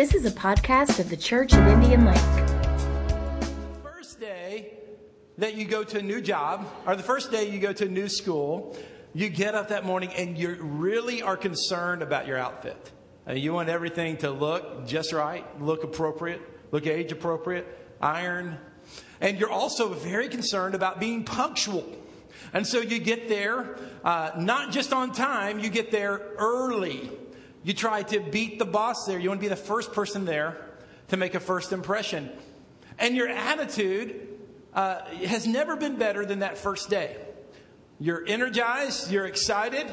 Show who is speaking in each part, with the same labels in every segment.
Speaker 1: This is a podcast of the Church of Indian Lake.
Speaker 2: First day that you go to a new job, or the first day you go to a new school, you get up that morning and you really are concerned about your outfit. Uh, you want everything to look just right, look appropriate, look age appropriate, iron. And you're also very concerned about being punctual. And so you get there, uh, not just on time, you get there early. You try to beat the boss there. You want to be the first person there to make a first impression. And your attitude uh, has never been better than that first day. You're energized, you're excited,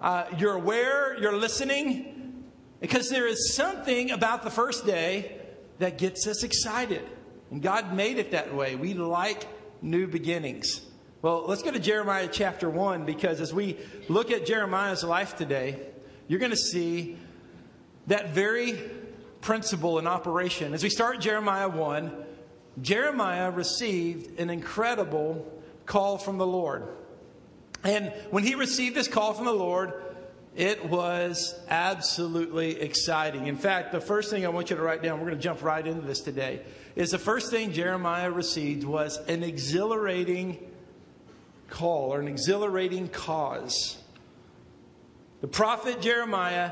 Speaker 2: uh, you're aware, you're listening, because there is something about the first day that gets us excited. And God made it that way. We like new beginnings. Well, let's go to Jeremiah chapter 1 because as we look at Jeremiah's life today, you're going to see that very principle in operation. As we start Jeremiah 1, Jeremiah received an incredible call from the Lord. And when he received this call from the Lord, it was absolutely exciting. In fact, the first thing I want you to write down, we're going to jump right into this today, is the first thing Jeremiah received was an exhilarating call or an exhilarating cause. The prophet Jeremiah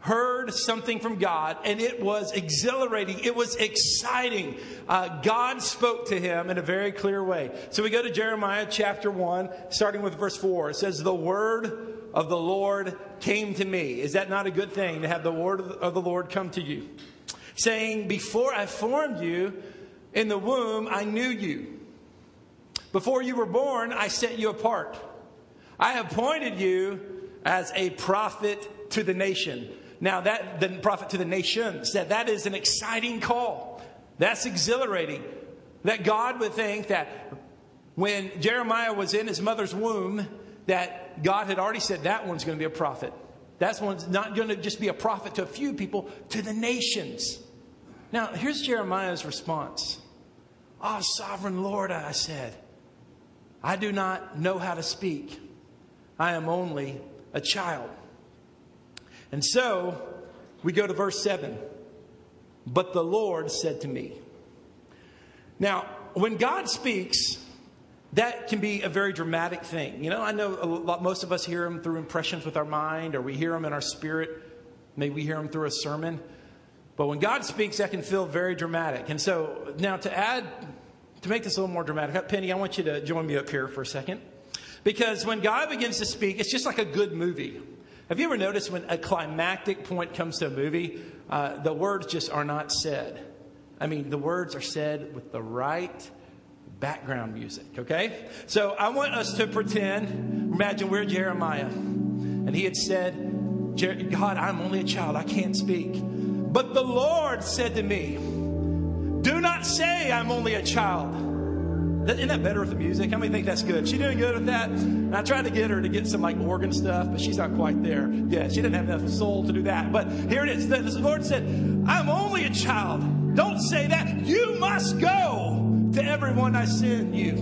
Speaker 2: heard something from God, and it was exhilarating. It was exciting. Uh, God spoke to him in a very clear way. So we go to Jeremiah chapter 1, starting with verse 4. It says, The word of the Lord came to me. Is that not a good thing to have the word of the Lord come to you? Saying, Before I formed you in the womb, I knew you. Before you were born, I set you apart. I appointed you as a prophet to the nation. Now, that the prophet to the nations, that that is an exciting call. That's exhilarating. That God would think that when Jeremiah was in his mother's womb, that God had already said that one's going to be a prophet. That one's not going to just be a prophet to a few people, to the nations. Now, here's Jeremiah's response. Ah, oh, sovereign Lord, I said, I do not know how to speak. I am only a child. And so we go to verse 7. But the Lord said to me. Now, when God speaks, that can be a very dramatic thing. You know, I know lot, most of us hear him through impressions with our mind, or we hear him in our spirit. Maybe we hear him through a sermon. But when God speaks, that can feel very dramatic. And so now to add, to make this a little more dramatic, Penny, I want you to join me up here for a second. Because when God begins to speak, it's just like a good movie. Have you ever noticed when a climactic point comes to a movie, uh, the words just are not said? I mean, the words are said with the right background music, okay? So I want us to pretend, imagine we're Jeremiah, and he had said, God, I'm only a child, I can't speak. But the Lord said to me, Do not say I'm only a child. Isn't that better with the music? How many think that's good? She doing good with that? And I tried to get her to get some like organ stuff, but she's not quite there. Yeah, she didn't have enough soul to do that. But here it is. The, the Lord said, I'm only a child. Don't say that. You must go to everyone I send you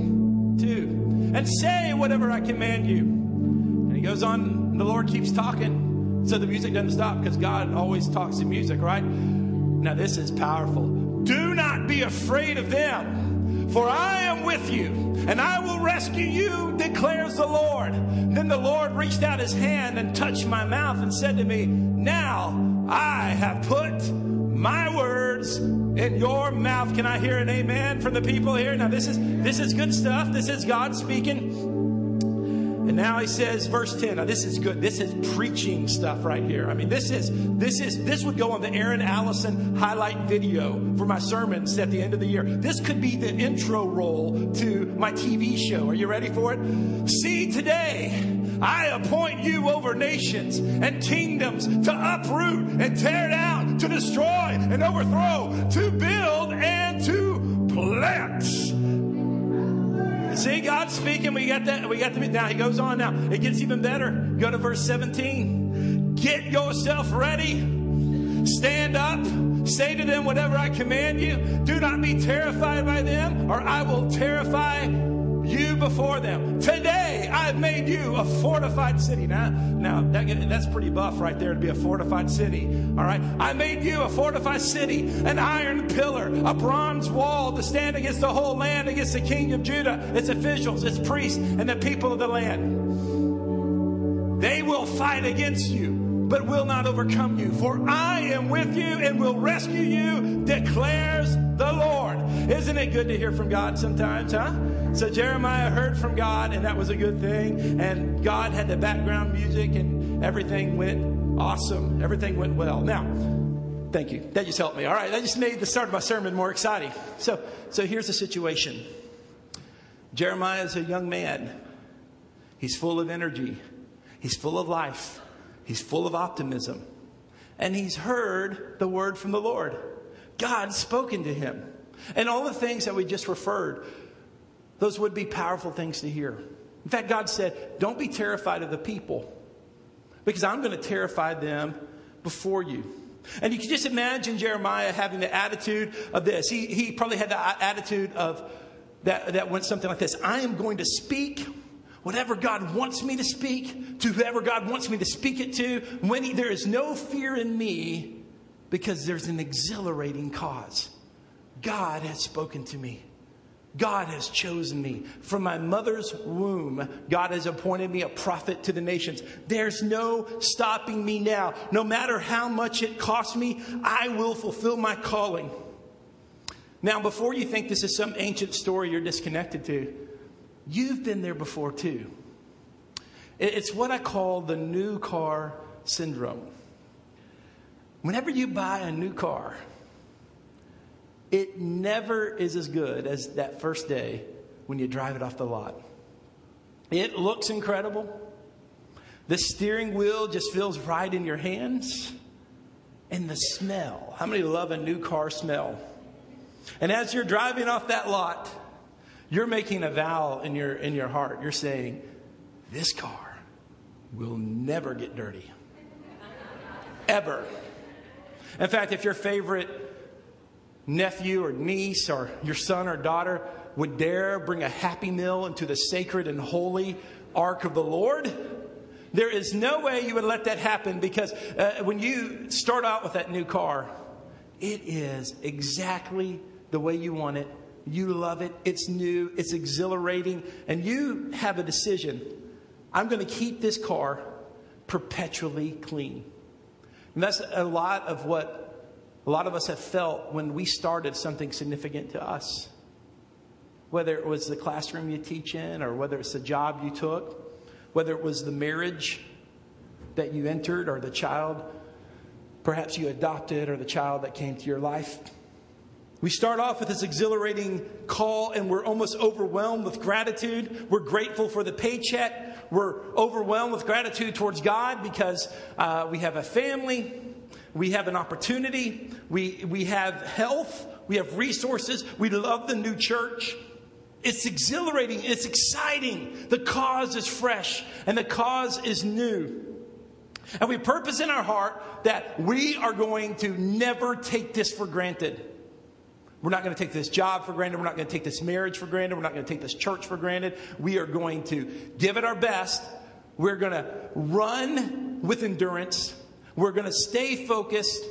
Speaker 2: to and say whatever I command you. And he goes on, the Lord keeps talking. So the music doesn't stop because God always talks in music, right? Now, this is powerful. Do not be afraid of them for I am with you, and I will rescue you, declares the Lord. Then the Lord reached out his hand and touched my mouth and said to me, Now I have put my words in your mouth. Can I hear an amen from the people here? Now this is this is good stuff. This is God speaking. And now he says, verse 10. Now this is good. This is preaching stuff right here. I mean, this is this is this would go on the Aaron Allison highlight video for my sermons at the end of the year. This could be the intro roll to my TV show. Are you ready for it? See today. I appoint you over nations and kingdoms to uproot and tear down, to destroy and overthrow, to build and to plant. See, God's speaking. We got that. We got the now. He goes on now. It gets even better. Go to verse 17. Get yourself ready. Stand up. Say to them whatever I command you. Do not be terrified by them, or I will terrify you before them. Today I've made you a fortified city. Now, now that, that's pretty buff right there to be a fortified city. All right. I made you a fortified city, an iron pillar, a bronze wall to stand against the whole land, against the king of Judah, its officials, its priests, and the people of the land. They will fight against you but will not overcome you. For I am with you and will rescue you, declares the Lord. Isn't it good to hear from God sometimes, huh? So Jeremiah heard from God, and that was a good thing. And God had the background music, and everything went awesome. Everything went well. Now, thank you. That just helped me. All right, that just made the start of my sermon more exciting. So, so here's the situation. Jeremiah is a young man. He's full of energy. He's full of life. He's full of optimism. And he's heard the word from the Lord. God's spoken to him. And all the things that we just referred, those would be powerful things to hear. In fact, God said, Don't be terrified of the people, because I'm going to terrify them before you. And you can just imagine Jeremiah having the attitude of this. He, he probably had the attitude of that, that went something like this I am going to speak whatever God wants me to speak to whoever God wants me to speak it to. When he, there is no fear in me because there's an exhilarating cause. God has spoken to me. God has chosen me. From my mother's womb, God has appointed me a prophet to the nations. There's no stopping me now. No matter how much it costs me, I will fulfill my calling. Now, before you think this is some ancient story you're disconnected to, you've been there before too. It's what I call the new car syndrome. Whenever you buy a new car, it never is as good as that first day when you drive it off the lot. It looks incredible. The steering wheel just feels right in your hands. And the smell. How many love a new car smell? And as you're driving off that lot, you're making a vow in your, in your heart. You're saying, This car will never get dirty. Ever. In fact, if your favorite nephew or niece or your son or daughter would dare bring a happy meal into the sacred and holy ark of the Lord, there is no way you would let that happen because uh, when you start out with that new car, it is exactly the way you want it. You love it. It's new. It's exhilarating. And you have a decision. I'm going to keep this car perpetually clean. And that's a lot of what a lot of us have felt when we started something significant to us. Whether it was the classroom you teach in, or whether it's the job you took, whether it was the marriage that you entered, or the child perhaps you adopted, or the child that came to your life. We start off with this exhilarating call and we're almost overwhelmed with gratitude. We're grateful for the paycheck. We're overwhelmed with gratitude towards God because uh, we have a family. We have an opportunity. We, we have health. We have resources. We love the new church. It's exhilarating. It's exciting. The cause is fresh and the cause is new. And we purpose in our heart that we are going to never take this for granted. We're not going to take this job for granted. We're not going to take this marriage for granted. We're not going to take this church for granted. We are going to give it our best. We're going to run with endurance. We're going to stay focused.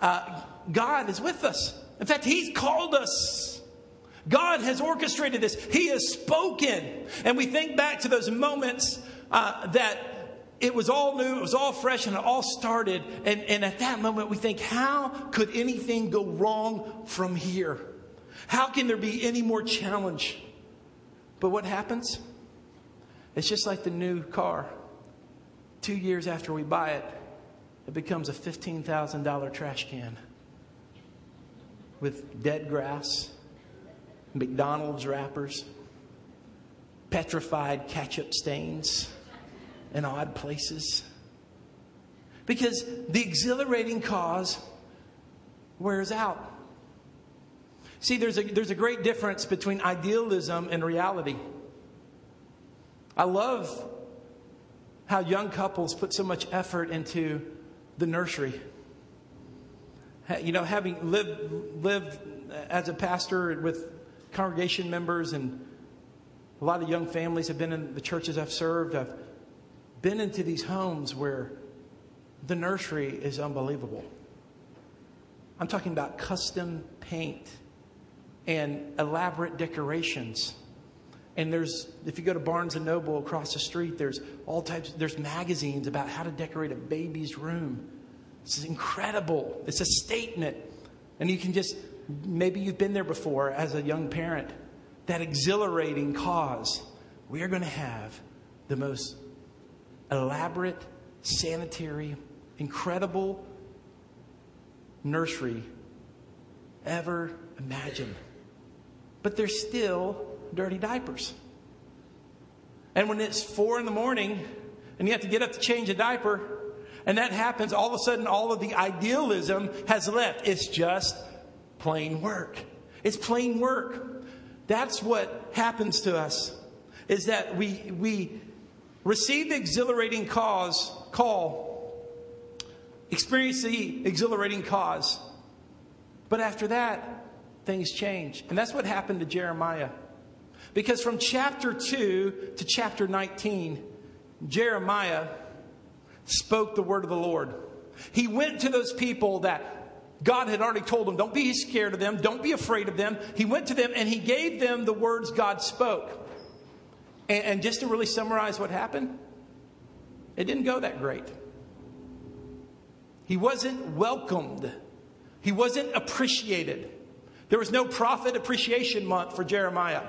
Speaker 2: Uh, God is with us. In fact, He's called us. God has orchestrated this. He has spoken. And we think back to those moments uh, that it was all new, it was all fresh, and it all started. And, and at that moment, we think, how could anything go wrong from here? How can there be any more challenge? But what happens? It's just like the new car. Two years after we buy it, it becomes a $15,000 trash can with dead grass, McDonald's wrappers, petrified ketchup stains in odd places. Because the exhilarating cause wears out. See, there's a, there's a great difference between idealism and reality. I love how young couples put so much effort into the nursery. You know, having lived, lived as a pastor with congregation members and A lot of young families have been in the churches I've served. I've been into these homes where the nursery is unbelievable. I'm talking about custom paint and elaborate decorations. And there's, if you go to Barnes and Noble across the street, there's all types, there's magazines about how to decorate a baby's room. This is incredible. It's a statement. And you can just, maybe you've been there before as a young parent. That exhilarating cause. We are going to have the most elaborate, sanitary, incredible nursery ever imagined. But there's still dirty diapers. And when it's four in the morning and you have to get up to change a diaper, and that happens, all of a sudden, all of the idealism has left. It's just plain work. It's plain work. That's what happens to us, is that we, we receive the exhilarating cause, call, experience the exhilarating cause. But after that, things change. And that's what happened to Jeremiah. Because from chapter 2 to chapter 19, Jeremiah spoke the word of the Lord. He went to those people that God had already told him, don't be scared of them, don't be afraid of them. He went to them and he gave them the words God spoke. And, and just to really summarize what happened, it didn't go that great. He wasn't welcomed, he wasn't appreciated. There was no prophet appreciation month for Jeremiah.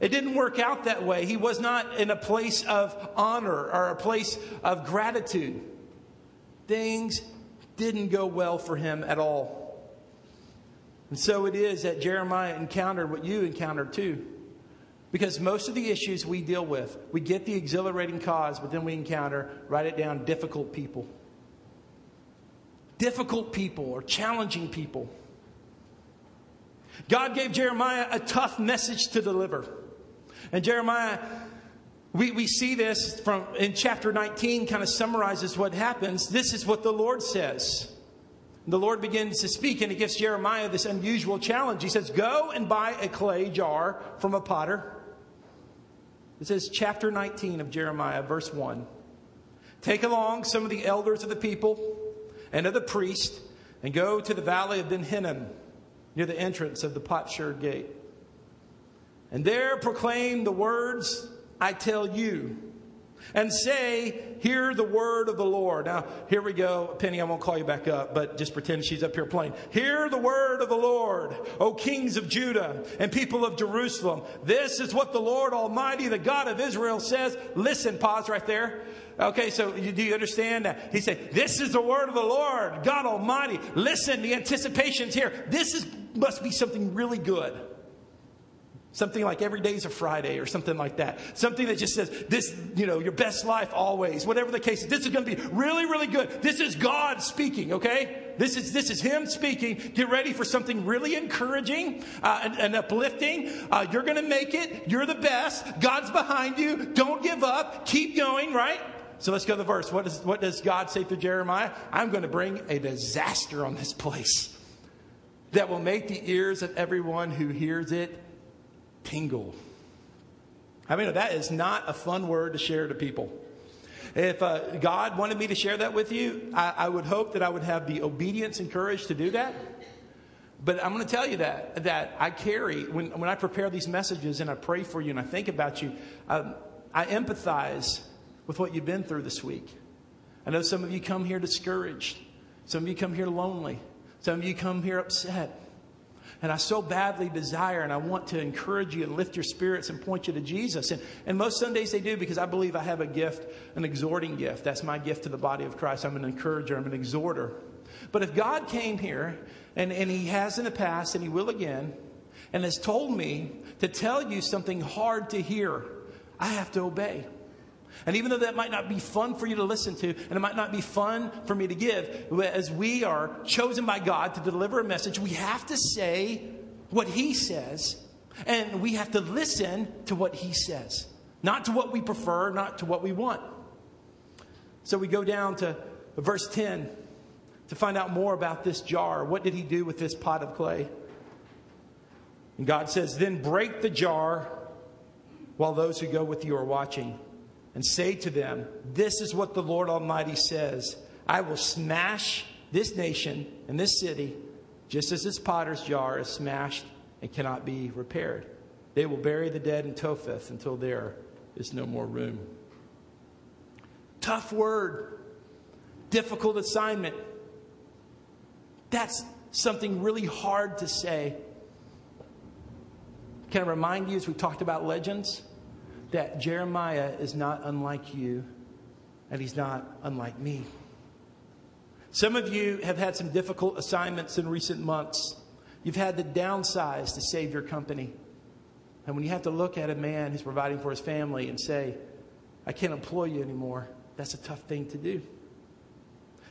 Speaker 2: It didn't work out that way. He was not in a place of honor or a place of gratitude. Things didn't go well for him at all. And so it is that Jeremiah encountered what you encountered too. Because most of the issues we deal with, we get the exhilarating cause, but then we encounter, write it down, difficult people. Difficult people or challenging people. God gave Jeremiah a tough message to deliver. And Jeremiah, we, we see this from in chapter 19, kind of summarizes what happens. This is what the Lord says. The Lord begins to speak, and he gives Jeremiah this unusual challenge. He says, Go and buy a clay jar from a potter. It says, chapter 19 of Jeremiah, verse 1. Take along some of the elders of the people and of the priest, and go to the valley of Ben Hinnom, near the entrance of the potsherd gate. And there proclaim the words I tell you. And say, Hear the word of the Lord. Now, here we go. Penny, I won't call you back up, but just pretend she's up here playing. Hear the word of the Lord, O kings of Judah and people of Jerusalem. This is what the Lord Almighty, the God of Israel, says. Listen, pause right there. Okay, so do you understand that? He said, This is the word of the Lord, God Almighty. Listen, the anticipation's here. This is, must be something really good. Something like every day's a Friday or something like that. Something that just says, this, you know, your best life always, whatever the case is. This is going to be really, really good. This is God speaking, okay? This is, this is Him speaking. Get ready for something really encouraging uh, and, and, uplifting. Uh, you're going to make it. You're the best. God's behind you. Don't give up. Keep going, right? So let's go to the verse. What, is, what does God say through Jeremiah? I'm going to bring a disaster on this place that will make the ears of everyone who hears it tingle. I mean, that is not a fun word to share to people. If uh, God wanted me to share that with you, I, I would hope that I would have the obedience and courage to do that. But I'm going to tell you that that I carry when when I prepare these messages and I pray for you and I think about you, um, I empathize with what you've been through this week. I know some of you come here discouraged. Some of you come here lonely. Some of you come here upset. And I so badly desire and I want to encourage you and lift your spirits and point you to Jesus. And, and most Sundays they do because I believe I have a gift, an exhorting gift. That's my gift to the body of Christ. I'm an encourager, I'm an exhorter. But if God came here, and, and He has in the past and He will again, and has told me to tell you something hard to hear, I have to obey. And even though that might not be fun for you to listen to, and it might not be fun for me to give, as we are chosen by God to deliver a message, we have to say what He says, and we have to listen to what He says, not to what we prefer, not to what we want. So we go down to verse 10 to find out more about this jar. What did He do with this pot of clay? And God says, Then break the jar while those who go with you are watching, and say to them, This is what the Lord Almighty says I will smash this nation and this city, just as this potter's jar is smashed and cannot be repaired. They will bury the dead in Topheth until there is no more room. Tough word, difficult assignment. That's something really hard to say. Can I remind you, as we talked about legends, that Jeremiah is not unlike you, and he's not unlike me. Some of you have had some difficult assignments in recent months. You've had to downsize to save your company. And when you have to look at a man who's providing for his family and say, I can't employ you anymore, that's a tough thing to do.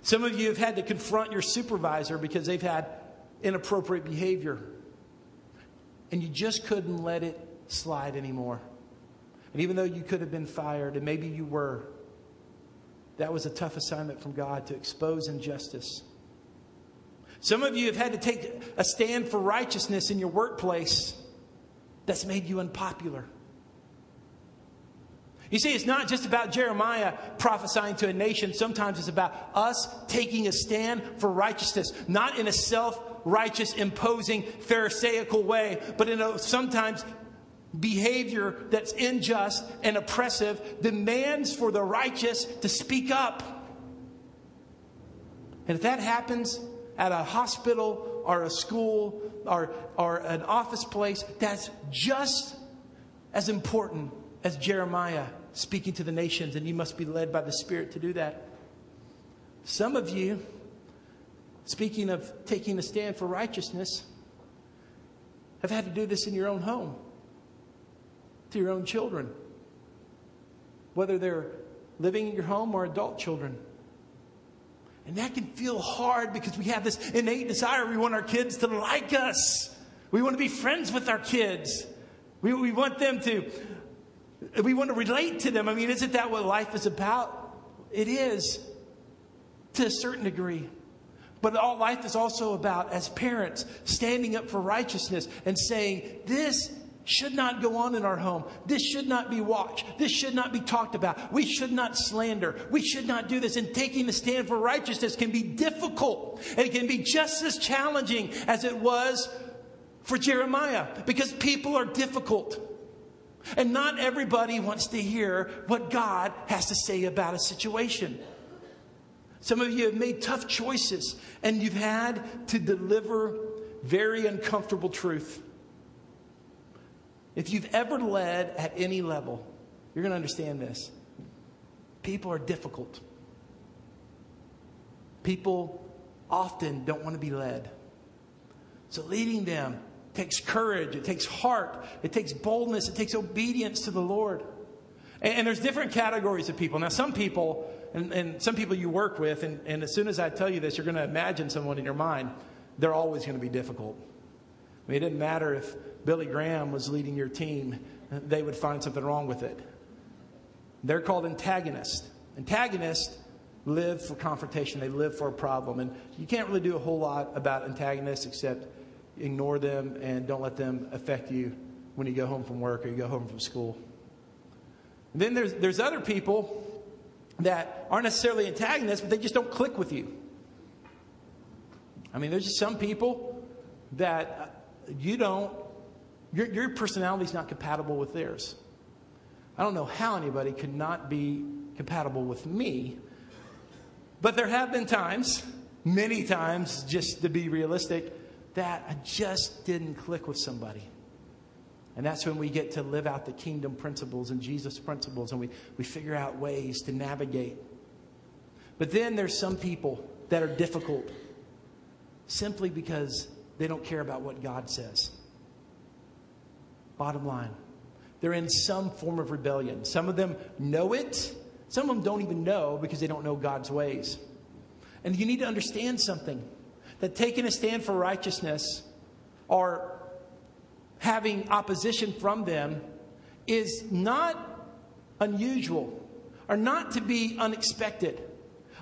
Speaker 2: Some of you have had to confront your supervisor because they've had inappropriate behavior. And you just couldn't let it slide anymore. And even though you could have been fired, and maybe you were, that was a tough assignment from God to expose injustice. Some of you have had to take a stand for righteousness in your workplace that's made you unpopular. You see, it's not just about Jeremiah prophesying to a nation. Sometimes it's about us taking a stand for righteousness, not in a self righteous, imposing, Pharisaical way, but in a sometimes behavior that's unjust and oppressive demands for the righteous to speak up. And if that happens at a hospital or a school or, or an office place, that's just as important as Jeremiah speaking to the nations, and you must be led by the Spirit to do that. Some of you, speaking of taking a stand for righteousness, have had to do this in your own home, to your own children, whether they're living in your home or adult children. And that can feel hard because we have this innate desire. We want our kids to like us. We want to be friends with our kids. We, we want them to, we want to relate to them. I mean, isn't that what life is about? It is to a certain degree. But all life is also about, as parents, standing up for righteousness and saying, This should not go on in our home. This should not be watched. This should not be talked about. We should not slander. We should not do this. And taking the stand for righteousness can be difficult. And it can be just as challenging as it was for Jeremiah because people are difficult. And not everybody wants to hear what God has to say about a situation. Some of you have made tough choices and you've had to deliver very uncomfortable truth. If you've ever led at any level, you're going to understand this. People are difficult. People often don't want to be led. So leading them takes courage, it takes heart, it takes boldness, it takes obedience to the Lord. And, and there's different categories of people. Now, some people, and, and some people you work with, and, and as soon as I tell you this, you're going to imagine someone in your mind, they're always going to be difficult. I mean, it didn't matter if Billy Graham was leading your team, they would find something wrong with it. They're called antagonists. Antagonists live for confrontation, they live for a problem. And you can't really do a whole lot about antagonists except ignore them and don't let them affect you when you go home from work or you go home from school. And then there's, there's other people that aren't necessarily antagonists, but they just don't click with you. I mean, there's just some people that you don't your, your personality is not compatible with theirs. I don't know how anybody could not be compatible with me, but there have been times, many times, just to be realistic, that I just didn't click with somebody. And that's when we get to live out the kingdom principles and Jesus principles, and we, we figure out ways to navigate. But then there's some people that are difficult simply because they don't care about what God says. Bottom line. They're in some form of rebellion. Some of them know it, some of them don't even know because they don't know God's ways. And you need to understand something that taking a stand for righteousness or having opposition from them is not unusual, or not to be unexpected,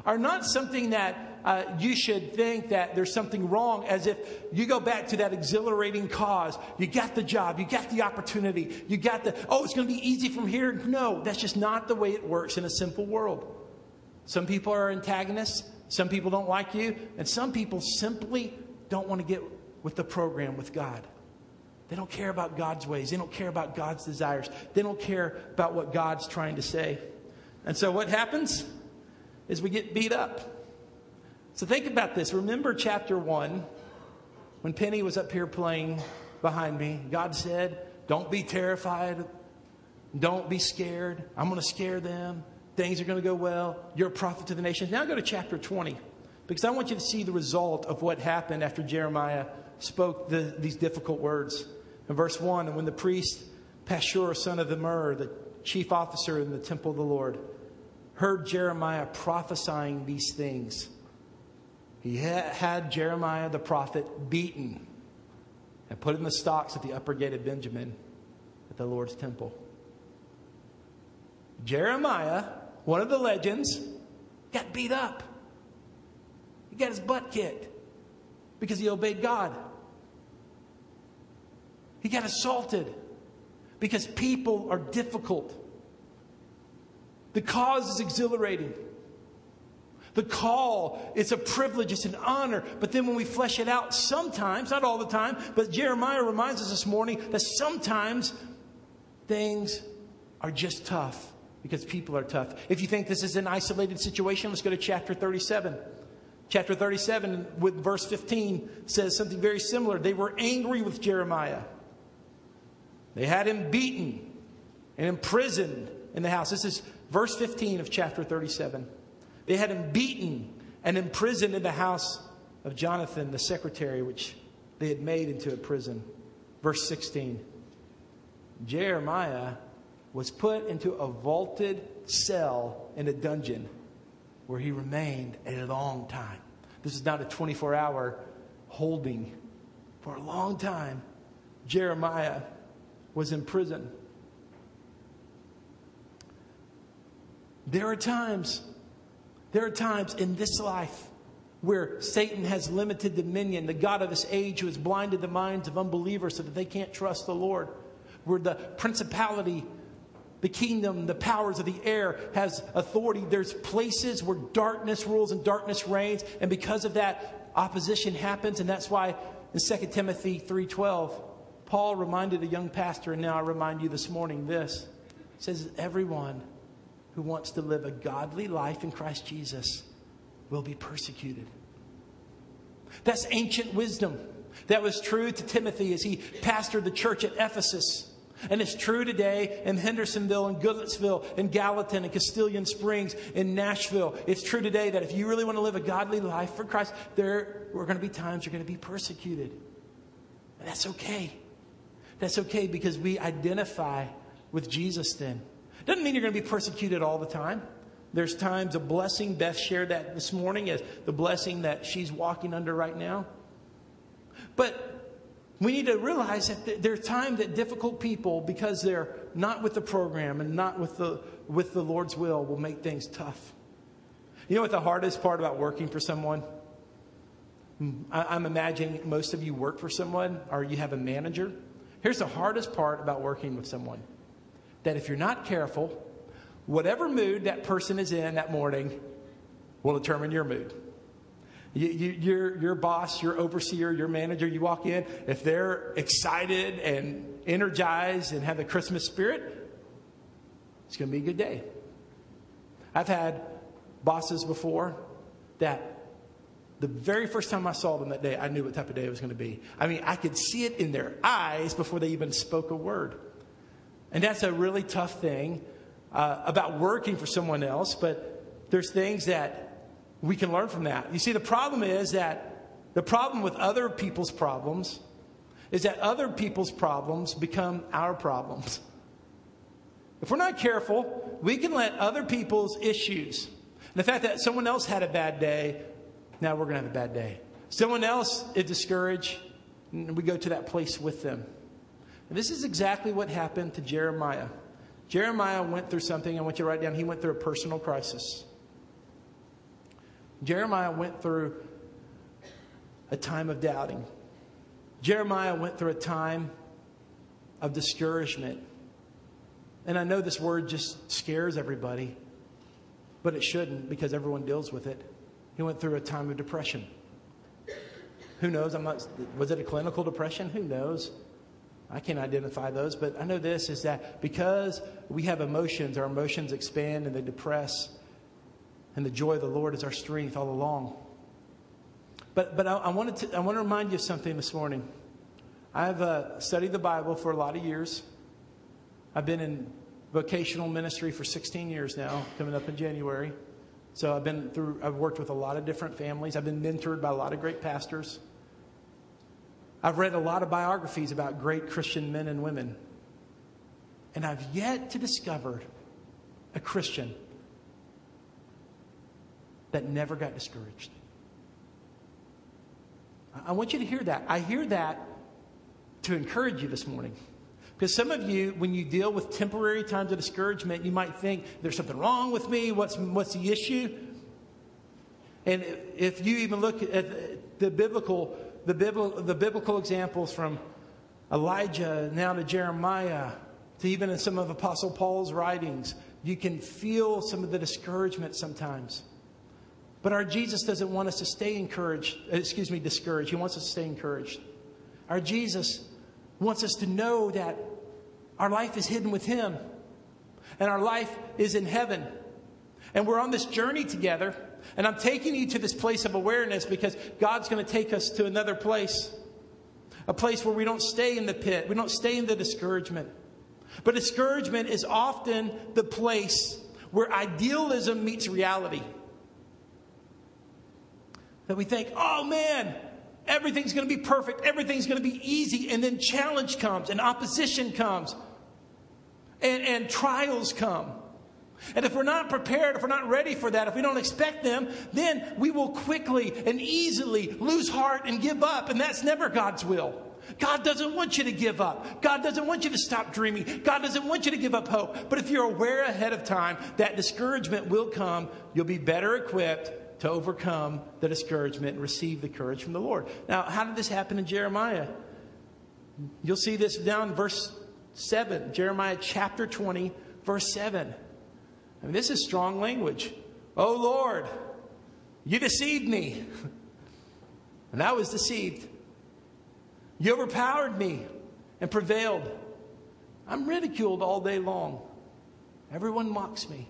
Speaker 2: are not something that uh, you should think that there's something wrong as if you go back to that exhilarating cause. You got the job, you got the opportunity, you got the, oh, it's going to be easy from here. No, that's just not the way it works in a simple world. Some people are antagonists, some people don't like you, and some people simply don't want to get with the program with God. They don't care about God's ways. They don't care about God's desires. They don't care about what God's trying to say. And so what happens is we get beat up. So think about this. Remember chapter 1 when Penny was up here playing behind me. God said, Don't be terrified. Don't be scared. I'm going to scare them. Things are going to go well. You're a prophet to the nations. Now go to chapter 20 because I want you to see the result of what happened after Jeremiah spoke the, these difficult words. In verse 1, and when the priest Pashur, son of Immer, the chief officer in the temple of the Lord, heard Jeremiah prophesying these things, he had Jeremiah the prophet beaten and put in the stocks at the upper gate of Benjamin at the Lord's temple. Jeremiah, one of the legends, got beat up. He got his butt kicked because he obeyed God. He got assaulted because people are difficult. The cause is exhilarating. The call, it's a privilege, it's an honor. But then when we flesh it out, sometimes, not all the time, but Jeremiah reminds us this morning that sometimes things are just tough because people are tough. If you think this is an isolated situation, let's go to chapter 37. Chapter 37, with verse 15, says something very similar. They were angry with Jeremiah. They had him beaten and imprisoned in the house. This is verse 15 of chapter 37. They had him beaten and imprisoned in the house of Jonathan, the secretary, which they had made into a prison. Verse 16 Jeremiah was put into a vaulted cell in a dungeon where he remained a long time. This is not a 24 hour holding. For a long time, Jeremiah was in prison. There are times there are times in this life where Satan has limited dominion, the God of this age who has blinded the minds of unbelievers so that they can't trust the Lord, where the principality, the kingdom, the powers of the air has authority. There's places where darkness rules and darkness reigns, and because of that, opposition happens, and that's why in 2 Timothy 3:12, Paul reminded a young pastor, and now I remind you this morning this. says, Everyone who wants to live a godly life in Christ Jesus will be persecuted. That's ancient wisdom. That was true to Timothy as he pastored the church at Ephesus. And it's true today in Hendersonville and Goodlettsville and Gallatin and Castalian Springs in Nashville. It's true today that if you really want to live a godly life for Christ, there are going to be times you're going to be persecuted. And that's okay. That's okay because we identify with Jesus then. Doesn't mean you're going to be persecuted all the time. There's times of blessing. Beth shared that this morning as the blessing that she's walking under right now. But we need to realize that there's times that difficult people, because they're not with the program and not with the, with the Lord's will, will make things tough. You know what the hardest part about working for someone? Hmm, I'm imagining most of you work for someone or you have a manager. Here's the hardest part about working with someone that if you're not careful, whatever mood that person is in that morning will determine your mood. You, you, your, your boss, your overseer, your manager, you walk in, if they're excited and energized and have the Christmas spirit, it's going to be a good day. I've had bosses before that the very first time I saw them that day, I knew what type of day it was going to be. I mean, I could see it in their eyes before they even spoke a word. And that's a really tough thing uh, about working for someone else, but there's things that we can learn from that. You see, the problem is that the problem with other people's problems is that other people's problems become our problems. If we're not careful, we can let other people's issues, the fact that someone else had a bad day, now we're going to have a bad day. Someone else is discouraged, and we go to that place with them. This is exactly what happened to Jeremiah. Jeremiah went through something, I want you to write down, he went through a personal crisis. Jeremiah went through a time of doubting. Jeremiah went through a time of discouragement. And I know this word just scares everybody, but it shouldn't because everyone deals with it. He went through a time of depression. Who knows? I'm not, was it a clinical depression? Who knows? I can't identify those, but I know this is that because we have emotions, our emotions expand and they depress, and the joy of the Lord is our strength all along. But, but I, I wanted to, I want to remind you of something this morning. I've uh, studied the Bible for a lot of years. I've been in vocational ministry for 16 years now, coming up in January. So I've been through, I've worked with a lot of different families. I've been mentored by a lot of great pastors. I've read a lot of biographies about great Christian men and women. And I've yet to discover a Christian that never got discouraged. I want you to hear that. I hear that to encourage you this morning. Because some of you, when you deal with temporary times of discouragement, you might think, there's something wrong with me. What's, what's the issue? And if you even look at the biblical, the, biblical, the biblical examples from Elijah now to Jeremiah, to even in some of Apostle Paul's writings, you can feel some of the discouragement sometimes. But our Jesus doesn't want us to stay encouraged, excuse me, discouraged. He wants us to stay encouraged. Our Jesus wants us to know that our life is hidden with Him and our life is in heaven. And we're on this journey together. And I'm taking you to this place of awareness because God's going to take us to another place. A place where we don't stay in the pit, we don't stay in the discouragement. But discouragement is often the place where idealism meets reality. That we think, oh man, everything's going to be perfect, everything's going to be easy, and then challenge comes, and opposition comes, and, and trials come. And if we're not prepared, if we're not ready for that, if we don't expect them, then we will quickly and easily lose heart and give up. And that's never God's will. God doesn't want you to give up. God doesn't want you to stop dreaming. God doesn't want you to give up hope. But if you're aware ahead of time that discouragement will come, you'll be better equipped to overcome the discouragement and receive the courage from the Lord. Now, how did this happen in Jeremiah? You'll see this down in verse 7, Jeremiah chapter 20, verse 7. Mean, this is strong language. Oh Lord, you deceived me. And I was deceived. You overpowered me and prevailed. I'm ridiculed all day long. Everyone mocks me.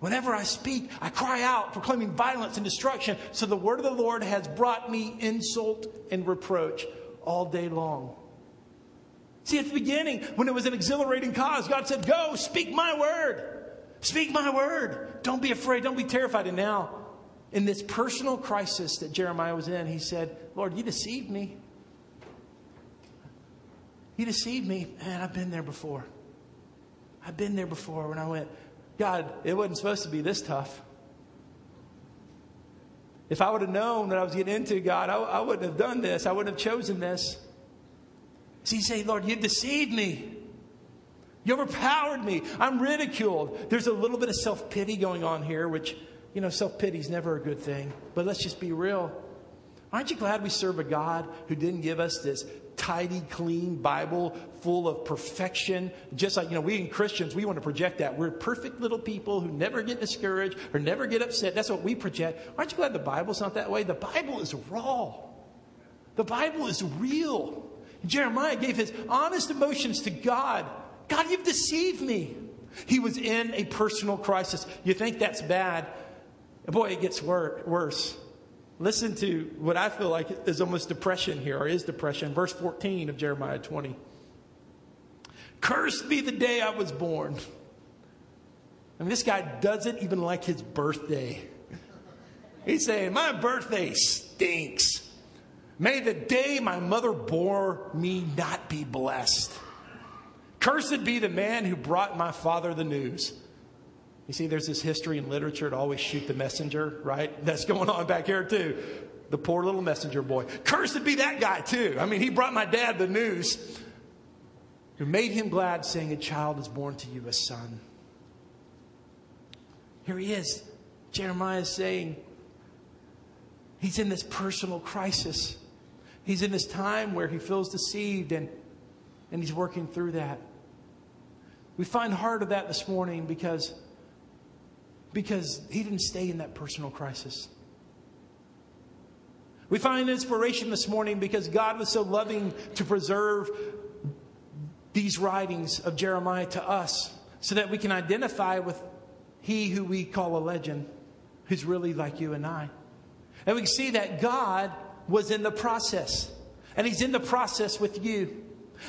Speaker 2: Whenever I speak, I cry out, proclaiming violence and destruction. So the word of the Lord has brought me insult and reproach all day long. See, at the beginning, when it was an exhilarating cause, God said, Go, speak my word. Speak my word. Don't be afraid. Don't be terrified. And now, in this personal crisis that Jeremiah was in, he said, Lord, you deceived me. You deceived me. Man, I've been there before. I've been there before when I went, God, it wasn't supposed to be this tough. If I would have known that I was getting into, God, I, I wouldn't have done this. I wouldn't have chosen this. So say, Lord, you deceived me. You overpowered me. I'm ridiculed. There's a little bit of self pity going on here, which, you know, self pity is never a good thing. But let's just be real. Aren't you glad we serve a God who didn't give us this tidy, clean Bible full of perfection. Just like, you know, we in Christians, we want to project that. We're perfect little people who never get discouraged or never get upset. That's what we project. Aren't you glad the Bible's not that way? The Bible is raw, the Bible is real. Jeremiah gave his honest emotions to God. God, you've deceived me. He was in a personal crisis. You think that's bad? Boy, it gets wor- worse. Listen to what I feel like is almost depression here, or is depression. Verse 14 of Jeremiah 20. Cursed be the day I was born. I mean, this guy doesn't even like his birthday. He's saying, My birthday stinks. May the day my mother bore me not be blessed. Cursed be the man who brought my father the news. You see, there's this history in literature to always shoot the messenger, right? That's going on back here, too. The poor little messenger boy. Cursed be that guy, too. I mean, he brought my dad the news who made him glad, saying, A child is born to you, a son. Here he is. Jeremiah is saying, He's in this personal crisis. He's in this time where he feels deceived and, and he's working through that. We find heart of that this morning because, because he didn't stay in that personal crisis. We find inspiration this morning because God was so loving to preserve these writings of Jeremiah to us so that we can identify with he who we call a legend, who's really like you and I. And we can see that God was in the process, and He's in the process with you.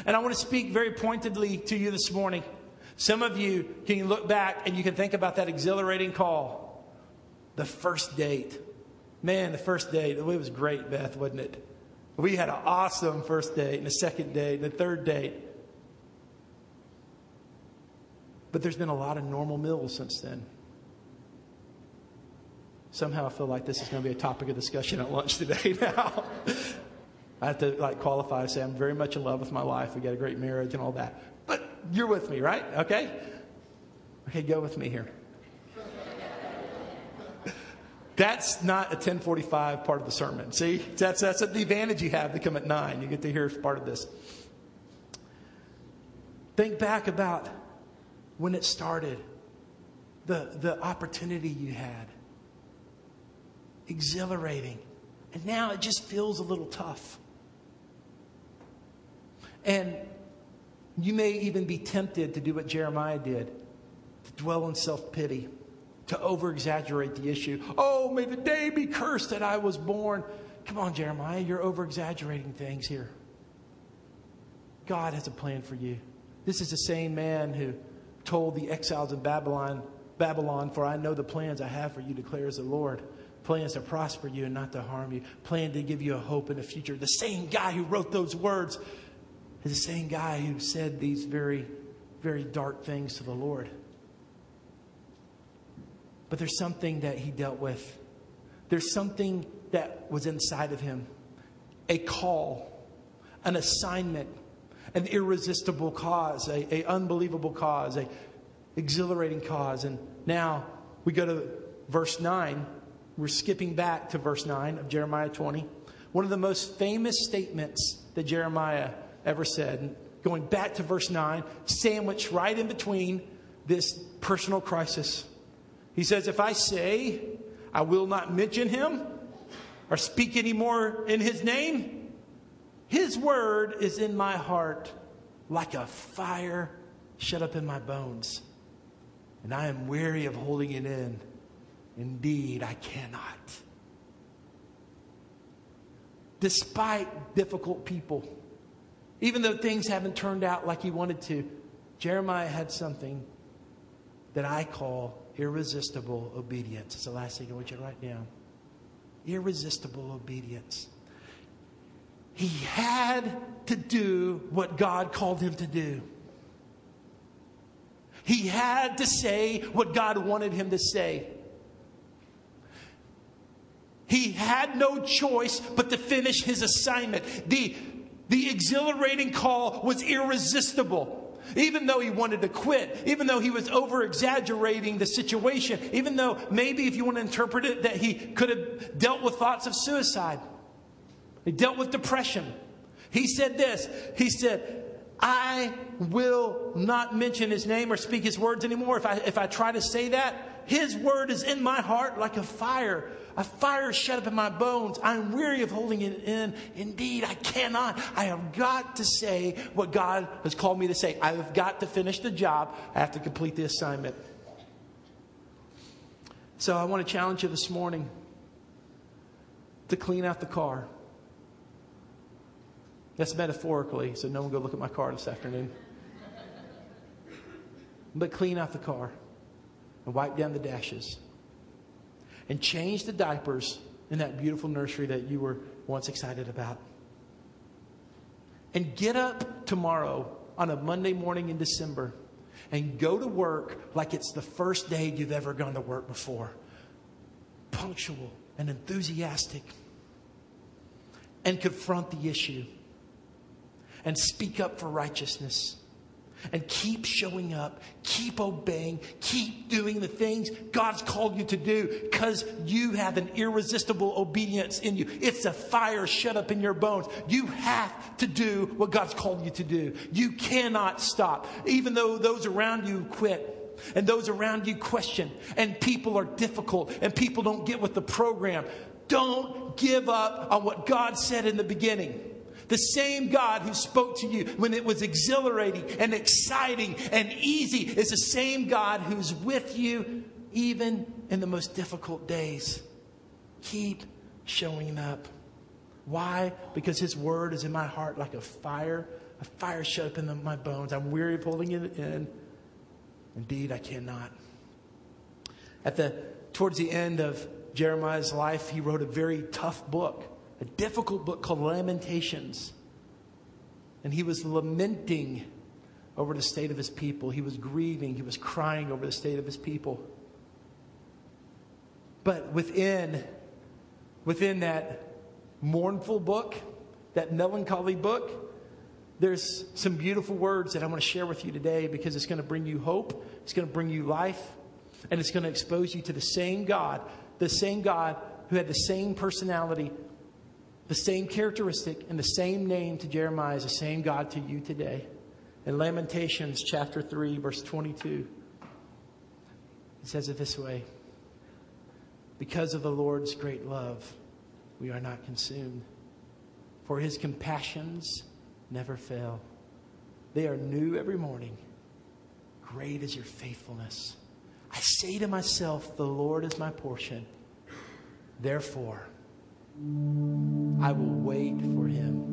Speaker 2: And I want to speak very pointedly to you this morning. Some of you can look back and you can think about that exhilarating call, the first date. Man, the first date, it was great, Beth, wasn't it? We had an awesome first date, and a second date, and a third date. But there's been a lot of normal meals since then. Somehow I feel like this is going to be a topic of discussion at lunch today now. I have to like qualify and say I'm very much in love with my wife. We got a great marriage and all that. But you're with me, right? Okay? Okay, go with me here. That's not a 1045 part of the sermon. See? That's, that's the advantage you have to come at 9. You get to hear part of this. Think back about when it started, the, the opportunity you had. Exhilarating. And now it just feels a little tough. And you may even be tempted to do what Jeremiah did to dwell in self pity, to over exaggerate the issue. Oh, may the day be cursed that I was born. Come on, Jeremiah, you're over exaggerating things here. God has a plan for you. This is the same man who told the exiles in Babylon, Babylon, for I know the plans I have for you, declares the Lord. Plans to prosper you and not to harm you. Plan to give you a hope and a future. The same guy who wrote those words is the same guy who said these very, very dark things to the Lord. But there's something that he dealt with. There's something that was inside of him a call, an assignment, an irresistible cause, a, a unbelievable cause, a exhilarating cause. And now we go to verse 9. We're skipping back to verse 9 of Jeremiah 20. One of the most famous statements that Jeremiah ever said. Going back to verse 9, sandwiched right in between this personal crisis. He says, If I say I will not mention him or speak anymore in his name, his word is in my heart like a fire shut up in my bones. And I am weary of holding it in. Indeed, I cannot. Despite difficult people, even though things haven't turned out like he wanted to, Jeremiah had something that I call irresistible obedience. It's the last thing I want you to write down. Irresistible obedience. He had to do what God called him to do. He had to say what God wanted him to say. He had no choice but to finish his assignment. The the exhilarating call was irresistible. Even though he wanted to quit, even though he was over exaggerating the situation, even though maybe if you want to interpret it, that he could have dealt with thoughts of suicide, he dealt with depression. He said this He said, I will not mention his name or speak his words anymore. If I, if I try to say that, his word is in my heart like a fire a fire shut up in my bones. I'm weary of holding it in. Indeed, I cannot. I have got to say what God has called me to say. I have got to finish the job. I have to complete the assignment. So I want to challenge you this morning to clean out the car. That's metaphorically, so no one go look at my car this afternoon. But clean out the car and wipe down the dashes and change the diapers in that beautiful nursery that you were once excited about. And get up tomorrow on a Monday morning in December and go to work like it's the first day you've ever gone to work before. Punctual and enthusiastic. And confront the issue. And speak up for righteousness. And keep showing up, keep obeying, keep doing the things God's called you to do because you have an irresistible obedience in you. It's a fire shut up in your bones. You have to do what God's called you to do. You cannot stop, even though those around you quit. And those around you question, and people are difficult, and people don't get with the program. Don't give up on what God said in the beginning. The same God who spoke to you when it was exhilarating and exciting and easy is the same God who's with you even in the most difficult days. Keep showing up. Why? Because His word is in my heart like a fire, a fire shut up in the, my bones. I'm weary of holding it in. Indeed, I cannot. At the towards the end of Jeremiah's life, he wrote a very tough book a difficult book called Lamentations. And he was lamenting over the state of his people. He was grieving. He was crying over the state of his people. But within, within that mournful book, that melancholy book, there's some beautiful words that I want to share with you today because it's going to bring you hope, it's going to bring you life, and it's going to expose you to the same God, the same God who had the same personality the same characteristic and the same name to Jeremiah is the same God to you today. In Lamentations chapter 3, verse 22, it says it this way Because of the Lord's great love, we are not consumed, for his compassions never fail. They are new every morning. Great is your faithfulness. I say to myself, The Lord is my portion. Therefore, I will wait for him.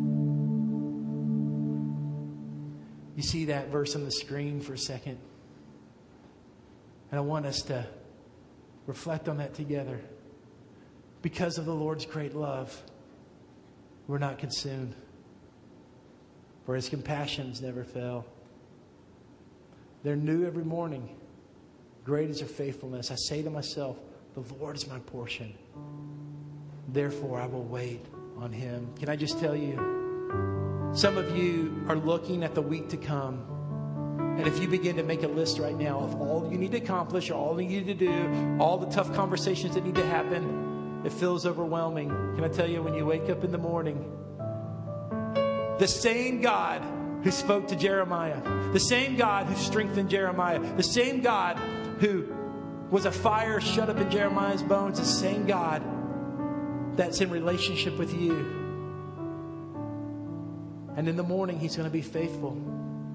Speaker 2: You see that verse on the screen for a second? And I want us to reflect on that together. Because of the Lord's great love, we're not consumed, for his compassions never fail. They're new every morning. Great is your faithfulness. I say to myself, The Lord is my portion. Therefore, I will wait on him. Can I just tell you? Some of you are looking at the week to come. And if you begin to make a list right now of all you need to accomplish all you need to do, all the tough conversations that need to happen, it feels overwhelming. Can I tell you, when you wake up in the morning, the same God who spoke to Jeremiah, the same God who strengthened Jeremiah, the same God who was a fire shut up in Jeremiah's bones, the same God that's in relationship with you. And in the morning, He's going to be faithful.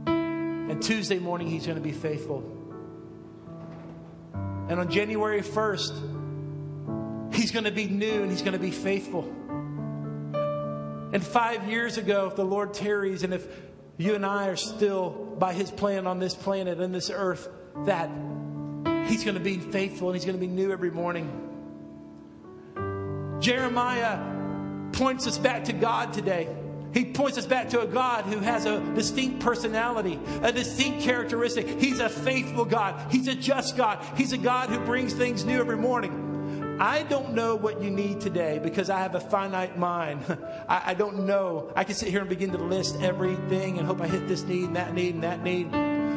Speaker 2: And Tuesday morning, He's going to be faithful. And on January 1st, He's going to be new and He's going to be faithful. And five years ago, if the Lord tarries and if you and I are still by His plan on this planet and this earth, that He's going to be faithful and He's going to be new every morning. Jeremiah points us back to God today. He points us back to a God who has a distinct personality, a distinct characteristic. He's a faithful God. He's a just God. He's a God who brings things new every morning. I don't know what you need today because I have a finite mind. I, I, don't know. I can sit here and begin to list everything and hope I hit this need and that need and that need.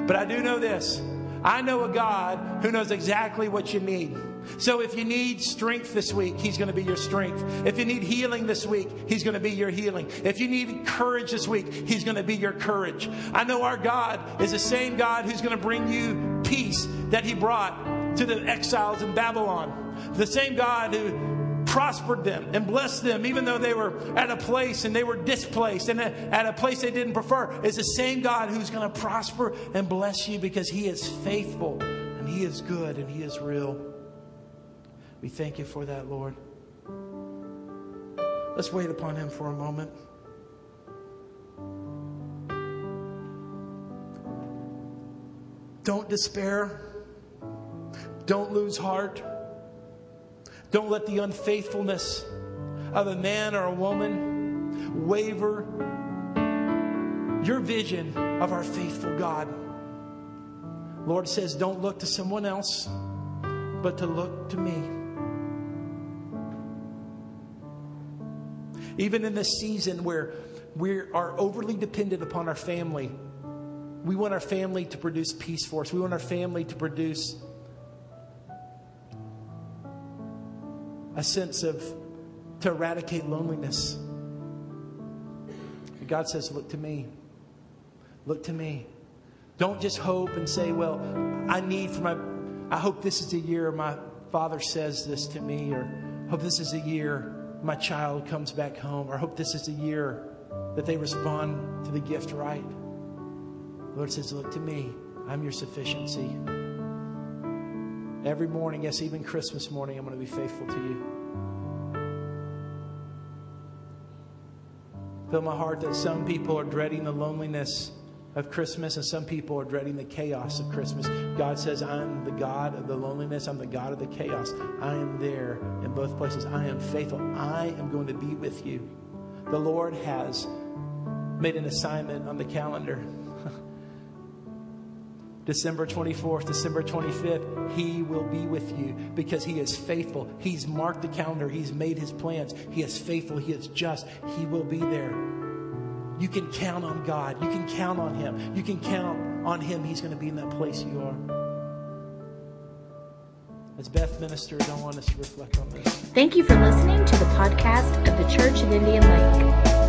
Speaker 2: But I do know this I know a God who knows exactly what you need. So if you need strength this week, He's going to be your strength. If you need healing this week, He's going to be your healing. If you need courage this week, He's going to be your courage. I know our God is the same God who's going to bring you peace that He brought to the exiles in Babylon. The same God who prospered them and blessed them, even though they were at a place and they were displaced and at a place they didn't prefer, is the same God who's going to prosper and bless you because He is faithful and He is good and He is real. We thank you for that, Lord. Let's wait upon Him for a moment. Don't despair. Don't lose heart. Don't let the unfaithfulness of a man or a woman waver your vision of our faithful God. Lord says, don't look to someone else, but to look to me. Even in this season where we are overly dependent upon our family, We want our family to produce peace for us. We want our family to produce a sense of, to eradicate loneliness. God says, Look to me. Look to me. Don't just hope and say, Well, I need for my, I hope this is the year my father says this to me, or hope this is a year my child comes back home, or hope this is the year that they respond to the gift right. The Lord says, Look to me. I'm your sufficiency. Every morning, yes, even Christmas morning, I'm going to be faithful to you. Fill my heart that some people are dreading the loneliness of Christmas and some people are dreading the chaos of Christmas. God says, I'm the God of the loneliness. I'm the God of the chaos. I am there in both places. I am faithful. I am going to be with you. The Lord has made an assignment on the calendar. December 24th, December 25th, He will be with you because He is faithful. He's marked the calendar. He's made His plans. He is faithful. He is just. He will be there. You can count on God. You can count on Him. You can count on Him. He's going to be in that place you are. As Beth ministered, I want us to reflect on this.
Speaker 1: Thank you for listening to the podcast of the Church of Indian Lake.